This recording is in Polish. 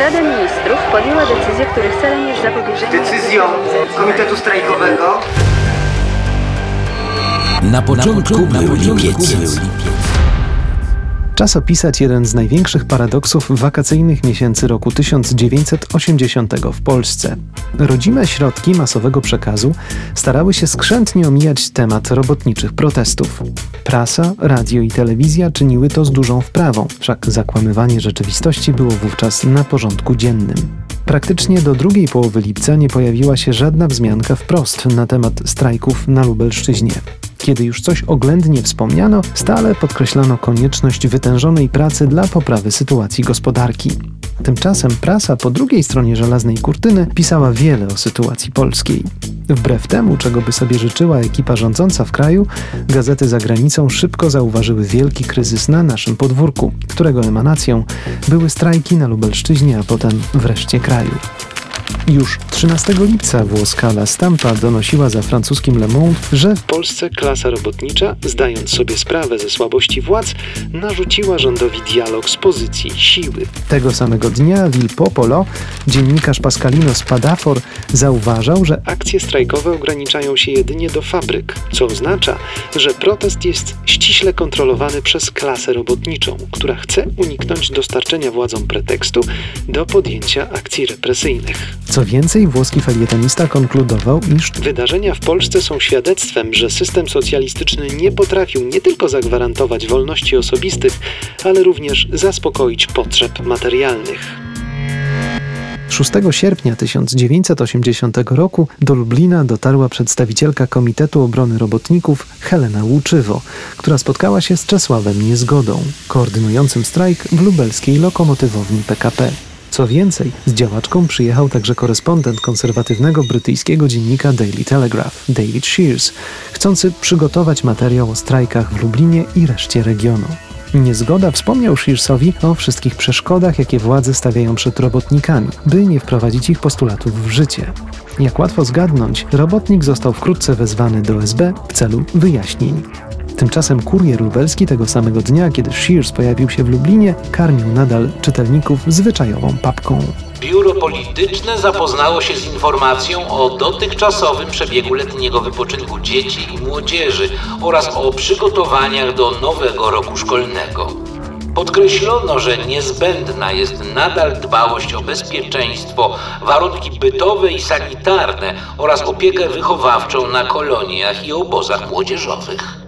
Rada Ministrów podjęła decyzję, których celem jest zapobieżenie... Decyzją Komitetu Strajkowego Na początku, był lipiec. Czas opisać jeden z największych paradoksów wakacyjnych miesięcy roku 1980 w Polsce. Rodzime środki masowego przekazu starały się skrzętnie omijać temat robotniczych protestów. Prasa, radio i telewizja czyniły to z dużą wprawą, wszak zakłamywanie rzeczywistości było wówczas na porządku dziennym. Praktycznie do drugiej połowy lipca nie pojawiła się żadna wzmianka wprost na temat strajków na Lubelszczyźnie. Kiedy już coś oględnie wspomniano, stale podkreślano konieczność wytężonej pracy dla poprawy sytuacji gospodarki. Tymczasem prasa po drugiej stronie żelaznej kurtyny pisała wiele o sytuacji polskiej. Wbrew temu, czego by sobie życzyła ekipa rządząca w kraju, gazety za granicą szybko zauważyły wielki kryzys na naszym podwórku, którego emanacją były strajki na Lubelszczyźnie, a potem wreszcie kraju. Już 13 lipca włoska La Stampa donosiła za francuskim Le Monde, że w Polsce klasa robotnicza, zdając sobie sprawę ze słabości władz, narzuciła rządowi dialog z pozycji siły. Tego samego dnia Vil Popolo, dziennikarz Pascalino Spadafor, zauważał, że akcje strajkowe ograniczają się jedynie do fabryk, co oznacza, że protest jest ściśle kontrolowany przez klasę robotniczą, która chce uniknąć dostarczenia władzom pretekstu do podjęcia akcji represyjnych. Co więcej, włoski felietonista konkludował, iż wydarzenia w Polsce są świadectwem, że system socjalistyczny nie potrafił nie tylko zagwarantować wolności osobistych, ale również zaspokoić potrzeb materialnych. 6 sierpnia 1980 roku do Lublina dotarła przedstawicielka Komitetu Obrony Robotników Helena Łuczywo, która spotkała się z Czesławem Niezgodą, koordynującym strajk w lubelskiej lokomotywowni PKP. Co więcej, z działaczką przyjechał także korespondent konserwatywnego brytyjskiego dziennika Daily Telegraph, David Shears, chcący przygotować materiał o strajkach w Lublinie i reszcie regionu. Niezgoda wspomniał Shearsowi o wszystkich przeszkodach, jakie władze stawiają przed robotnikami, by nie wprowadzić ich postulatów w życie. Jak łatwo zgadnąć, robotnik został wkrótce wezwany do SB w celu wyjaśnień. Tymczasem kurier lubelski tego samego dnia, kiedy Shears pojawił się w Lublinie, karmił nadal czytelników zwyczajową papką. Biuro Polityczne zapoznało się z informacją o dotychczasowym przebiegu letniego wypoczynku dzieci i młodzieży oraz o przygotowaniach do nowego roku szkolnego. Podkreślono, że niezbędna jest nadal dbałość o bezpieczeństwo, warunki bytowe i sanitarne oraz opiekę wychowawczą na koloniach i obozach młodzieżowych.